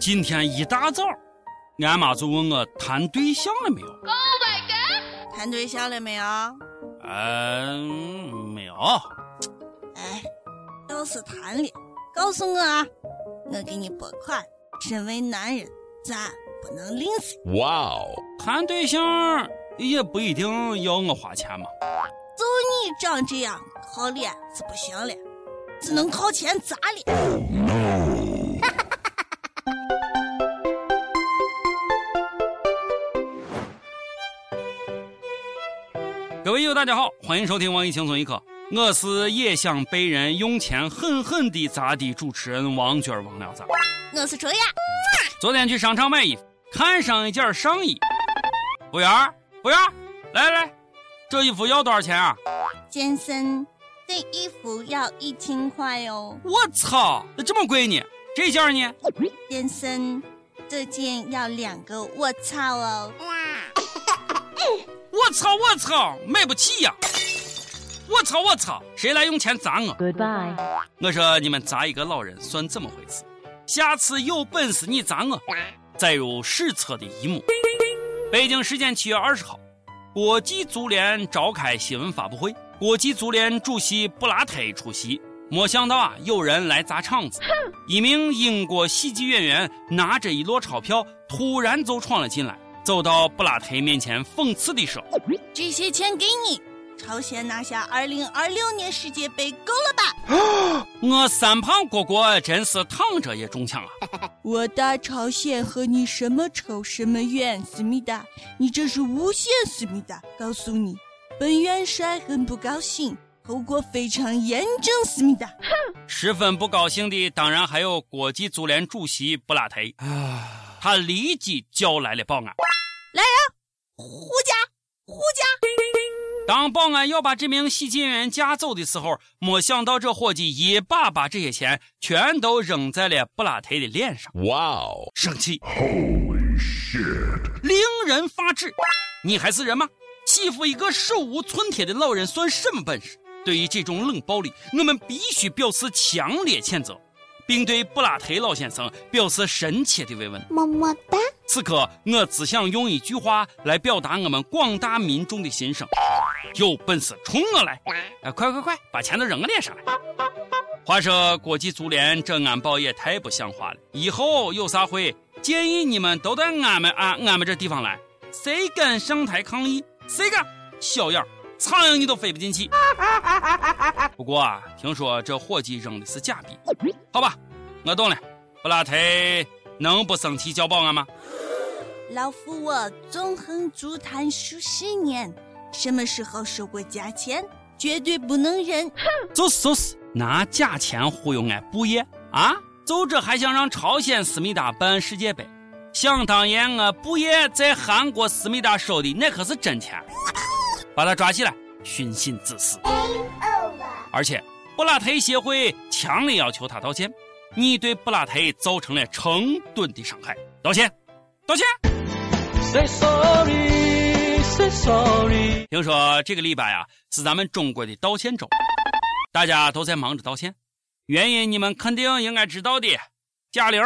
今天一大早，俺妈就问我谈对象了没有。Oh my god！谈对象了没有？嗯，没有。哎，要是谈了，告诉我啊，我给你拨款。身为男人，咱不能吝啬。哇哦，谈对象也不一定要我花钱嘛。就你长这样，靠脸是不行了，只能靠钱砸了。各友，大家好，欢迎收听网易轻松一刻，我是也想被人用钱狠狠地砸的主持人王娟王聊子？我是卓雅。昨天去商场买衣服，看上一件上衣，服务员，服务员，来来来，这衣服要多少钱啊？先生，这衣服要一千块哦。我操，这这么贵呢？这件呢？先生，这件要两个我操哦。我操我操，买不起呀！我操我操，谁来用钱砸我？Goodbye。我说你们砸一个老人算怎么回事？下次有本事你砸我！载入史册的一幕。北京时间七月二十号，国际足联召开新闻发布会，国际足联主席布拉特出席。没想到啊，有人来砸场子。一名英国喜剧演员拿着一摞钞票，突然就闯了进来。走到布拉特面前，讽刺地说：“这些钱给你，朝鲜拿下2026年世界杯够了吧？”我三胖哥哥真是躺着也中枪啊！我大朝鲜和你什么仇什么怨？思密达，你这是诬陷思密达！告诉你，本元帅很不高兴，后果非常严重，思密达。哼 十分不高兴的当然还有国际足联主席布拉特啊。他立即叫来了保安。来人，护驾，护驾！当保安要把这名喜剧演员架走的时候，没想到这伙计一把把这些钱全都扔在了布拉特的脸上。哇哦！生气！Holy shit！令人发指！你还是人吗？欺负一个手无寸铁的老人算什么本事？对于这种冷暴力，我们必须表示强烈谴责。并对布拉特老先生表示深切的慰问。么么哒。此刻，我只想用一句话来表达我们广大民众的心声：有本事冲我来！哎，快快快，把钱都扔我脸上来！话说，国际足联这安保也太不像话了。以后有啥会，建议你们都到俺们啊俺们这地方来。谁敢上台抗议？谁敢？小样，苍蝇你都飞不进去。不过啊，听说这伙计扔的是假币。好吧，我懂了。布拉特能不生气叫保安吗？老夫我纵横足坛数十年，什么时候收过假钱？绝对不能忍！就是就是，拿假钱忽悠俺布爷啊！就这还想让朝鲜思密达办世界杯？想当年我布爷在韩国思密达收的那可是真钱，把他抓起来，寻衅滋事。而且。布拉特协会强烈要求他道歉，你对布拉特造成了成吨的伤害，道歉，道歉。Say sorry, say sorry。听说这个礼拜啊是咱们中国的道歉周，大家都在忙着道歉，原因你们肯定应该知道的。贾玲，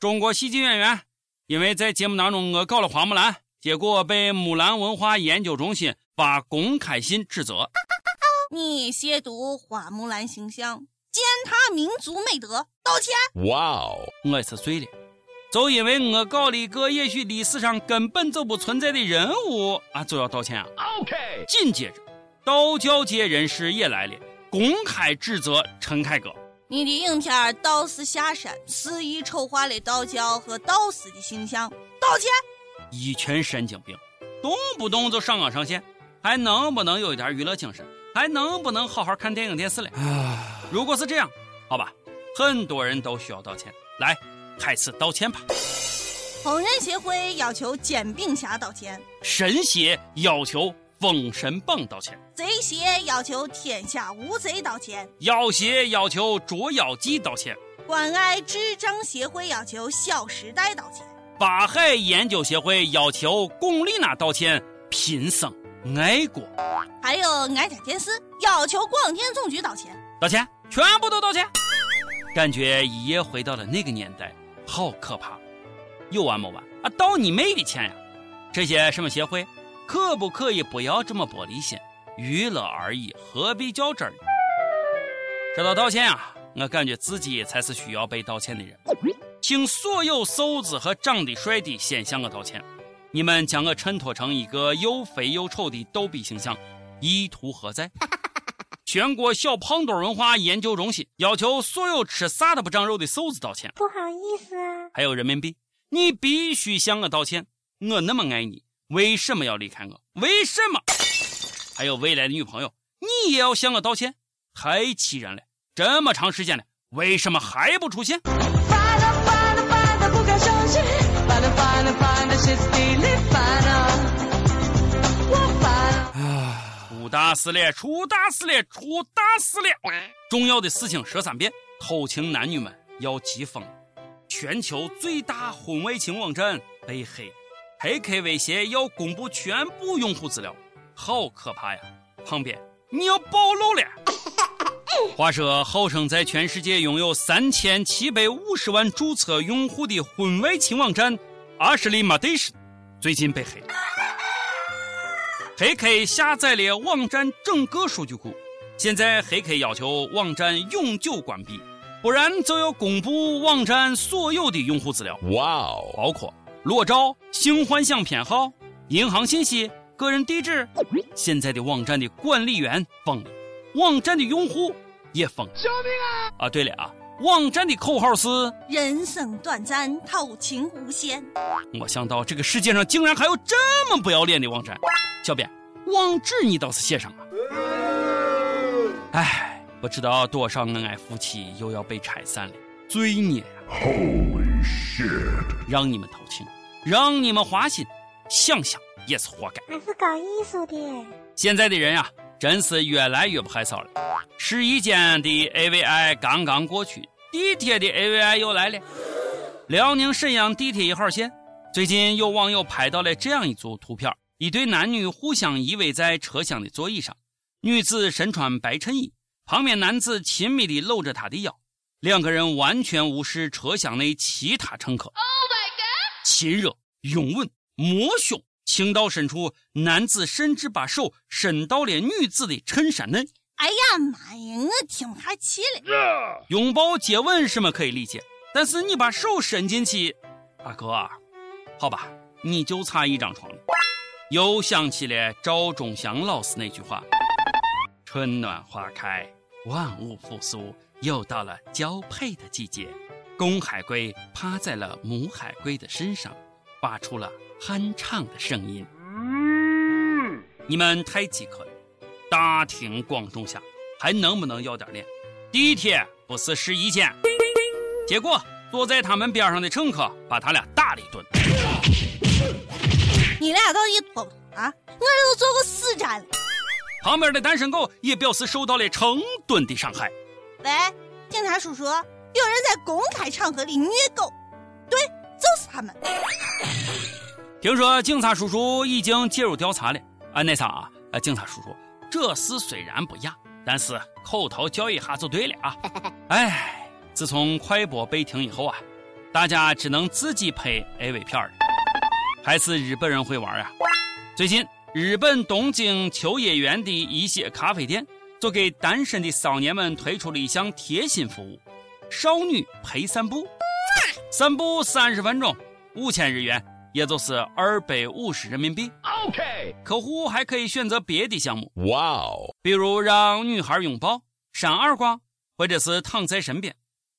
中国喜剧演员，因为在节目当中我搞了花木兰，结果被木兰文化研究中心发公开信指责。你亵渎花木兰形象，践踏民族美德，道歉！哇哦，我是醉了，就因为我搞了一个也许历史上根本就不存在的人物啊，就要道歉啊！OK。紧接着，道教界人士也来了，公开指责陈凯歌，你的影片道士下山肆意丑化了道教和道士的形象，道歉！一群神经病，动不动就上纲上线，还能不能有一点娱乐精神？还能不能好好看电影电视了？如果是这样，好吧，很多人都需要道歉。来，开始道歉吧。烹饪协会要求煎饼侠道歉，神协要求封神榜道歉，贼协要求天下无贼道歉，妖协要求捉妖记道歉，关爱智障协会要求小时代道歉，法海研究协会要求龚丽娜道歉，贫僧。爱国，还有挨家电视要求广电总局道歉，道歉，全部都道歉。感觉一夜回到了那个年代，好可怕。有完没完啊？道你妹的歉呀！这些什么协会，可不可以不要这么玻璃心？娱乐而已，何必较真儿？说到道歉啊，我感觉自己才是需要被道歉的人。请所有瘦子和长得帅的先向我道歉，你们将我衬托成一个又肥又丑的逗比形象，意图何在？全国小胖墩文化研究中心要求所有吃啥都不长肉的瘦子道歉。不好意思啊。还有人民币，你必须向我道歉。我那么爱你，为什么要离开我？为什么？还有未来的女朋友，你也要向我道歉。太气人了！这么长时间了，为什么还不出现？大事了！出大事了！出大事了！重要的事情说三遍。偷情男女们要急疯！全球最大婚外情网站被黑，黑客威胁要公布全部用户资料，好可怕呀！旁边你要暴露了！话说，号称在全世界拥有三千七百五十万注册用户的婚外情网站阿什利马蒂斯，最近被黑。黑客下载了网站整个数据库，现在黑客要求网站永久关闭，不然就要公布网站所有的用户资料。哇哦，包括裸照、性幻想偏好、银行信息、个人地址。现在的网站的管理员疯了，网站的用户也疯了。救命啊！啊，对了啊，网站的口号是“人生短暂，偷情无限”。没想到这个世界上竟然还有这么不要脸的网站。小编，网址你倒是写上啊！哎，不知道多少恩爱夫妻又要被拆散了，罪孽呀！Holy shit！让你们偷情，让你们花心，想想也是活该。俺是搞艺术的。现在的人呀，真是越来越不害臊了。试衣间的 AVI 刚刚过去，地铁的 AVI 又来了。辽宁沈阳地铁一号线，最近有网友拍到了这样一组图片。一对男女互相依偎在车厢的座椅上，女子身穿白衬衣，旁边男子亲密地搂着她的腰，两个人完全无视车厢内其他乘客。Oh my god！亲热、拥吻、摸胸，情到深处，男子甚至把手伸到了女子的衬衫内。哎呀妈呀，我听他气了。拥抱、接吻什么可以理解，但是你把手伸进去，大哥，好吧，你就差一张床了。又想起了赵忠祥老师那句话：“春暖花开，万物复苏，又到了交配的季节。”公海龟趴在了母海龟的身上，发出了酣畅的声音。你们太饥渴了，大庭广众下还能不能要点脸？地铁不是试衣间。结果坐在他们边上的乘客把他俩打了一顿。你俩到底脱不脱啊？我这都坐过四站了。旁边的单身狗也表示受到了成吨的伤害。喂，警察叔叔，有人在公开场合里虐狗，对，就是他们。听说警察叔叔已经介入调查了。啊，那啥啊，呃，警察叔叔，这事虽然不雅，但是口头教育一下就对了啊。哎，自从快播被停以后啊，大家只能自己拍 AV 片了。还是日本人会玩啊！最近，日本东京秋叶原的一些咖啡店，就给单身的少年们推出了一项贴心服务：少女陪散步，散步三十分钟，五千日元，也就是二百五十人民币。OK，客户还可以选择别的项目，哇哦，比如让女孩拥抱、扇耳光，或者是躺在身边。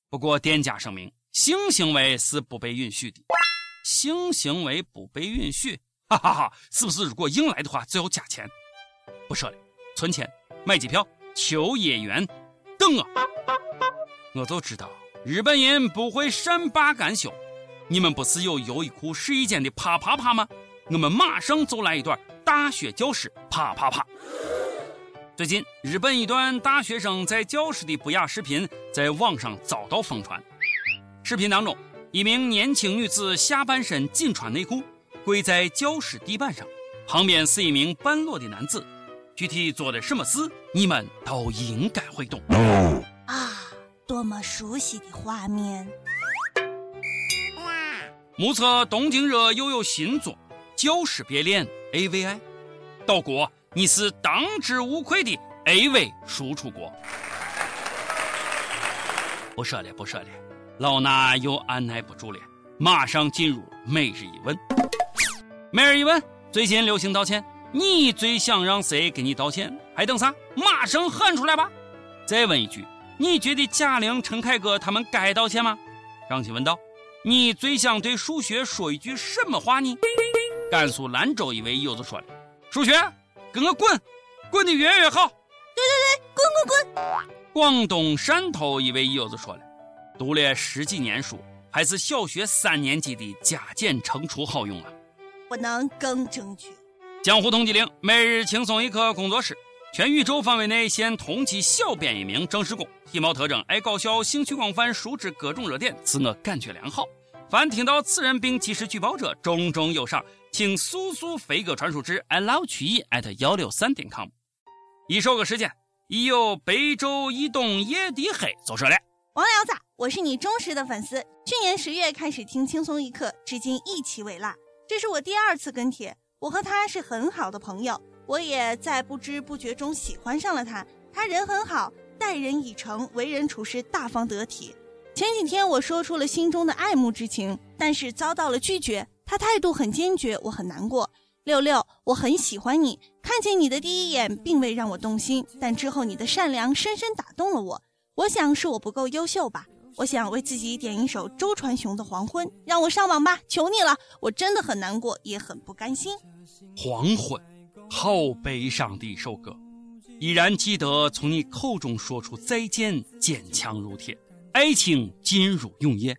不过，店家声明，性行为是不被允许的。性行为不被允许，哈哈哈！是不是如果硬来的话就要加钱？不说了，存钱买机票，秋叶原等我。我就知道日本人不会善罢甘休。你们不是有优衣库试衣间的啪啪啪吗？我们马上就来一段大学教师啪啪啪。最近，日本一段大学生在教室的不雅视频在网上遭到疯传。视频当中。一名年轻女子下半身仅穿内裤，跪在教室地板上，旁边是一名半裸的男子。具体做了什么事，你们都应该会懂。啊，多么熟悉的画面！目测东京热又有新作《教师别恋》AVI，岛国你是当之无愧的 AV 输出国。不说了，不说了，老衲又按耐不住了，马上进入每日一问。每日一问，最近流行道歉，你最想让谁给你道歉？还等啥？马上喊出来吧！再问一句，你觉得贾玲、陈凯歌他们该道歉吗？张琪问道：“你最想对数学说一句什么话呢？”甘肃兰州一位友子说了：“数学，跟我滚，滚得越远越好。”对对对，滚滚滚！广东汕头一位友子说了：“读了十几年书，还是小学三年级的加减乘除好用啊。”不能更正确。江湖通缉令，每日轻松一刻工作室。全宇宙范围内现通缉小编一名正式工，体貌特征爱搞笑，兴趣广泛，熟知各种热点，自我感觉良好。凡听到此人并及时举报者，重重有赏，请速速飞鸽传书至 i love 曲艺 at 幺六三点 com。一首歌时间，已有北周一动夜的黑走说了。王聊子，我是你忠实的粉丝，去年十月开始听轻松一刻，至今一期未落。这是我第二次跟帖，我和他是很好的朋友。我也在不知不觉中喜欢上了他，他人很好，待人以诚，为人处事大方得体。前几天我说出了心中的爱慕之情，但是遭到了拒绝，他态度很坚决，我很难过。六六，我很喜欢你，看见你的第一眼并未让我动心，但之后你的善良深深打动了我。我想是我不够优秀吧，我想为自己点一首周传雄的《黄昏》，让我上网吧，求你了，我真的很难过，也很不甘心。黄昏。好悲伤的一首歌，依然记得从你口中说出再见，坚强如铁，爱情进入永夜。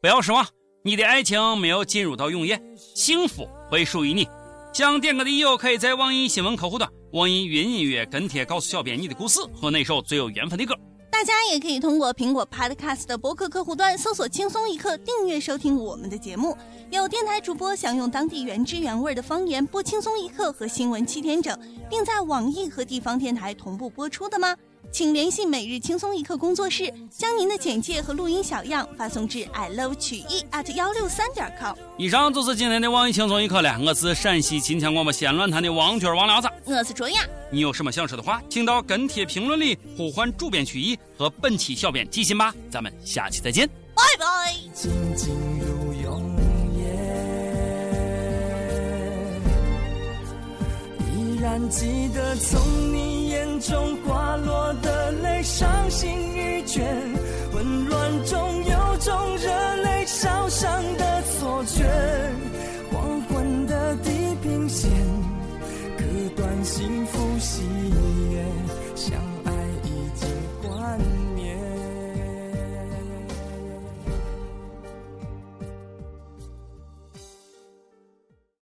不要失望，你的爱情没有进入到永夜，幸福会属于你。想点歌的友可以在网易新闻客户端、网易云音乐跟帖告诉小编你的故事和那首最有缘分的歌。大家也可以通过苹果 Podcast 的博客客户端搜索“轻松一刻”，订阅收听我们的节目。有电台主播想用当地原汁原味的方言播《轻松一刻》和新闻七点整，并在网易和地方电台同步播出的吗？请联系每日轻松一刻工作室，将您的简介和录音小样发送至 i love 曲艺 at 幺六三点 com。以上就是今天的网易轻松一刻了。我是陕西秦腔广播西安论坛的王娟王聊子，我是卓雅。你有什么想说的话，请到跟帖评论里呼唤主编曲艺和本期小编寄信吧。咱们下期再见，拜拜。依然记得从你眼中心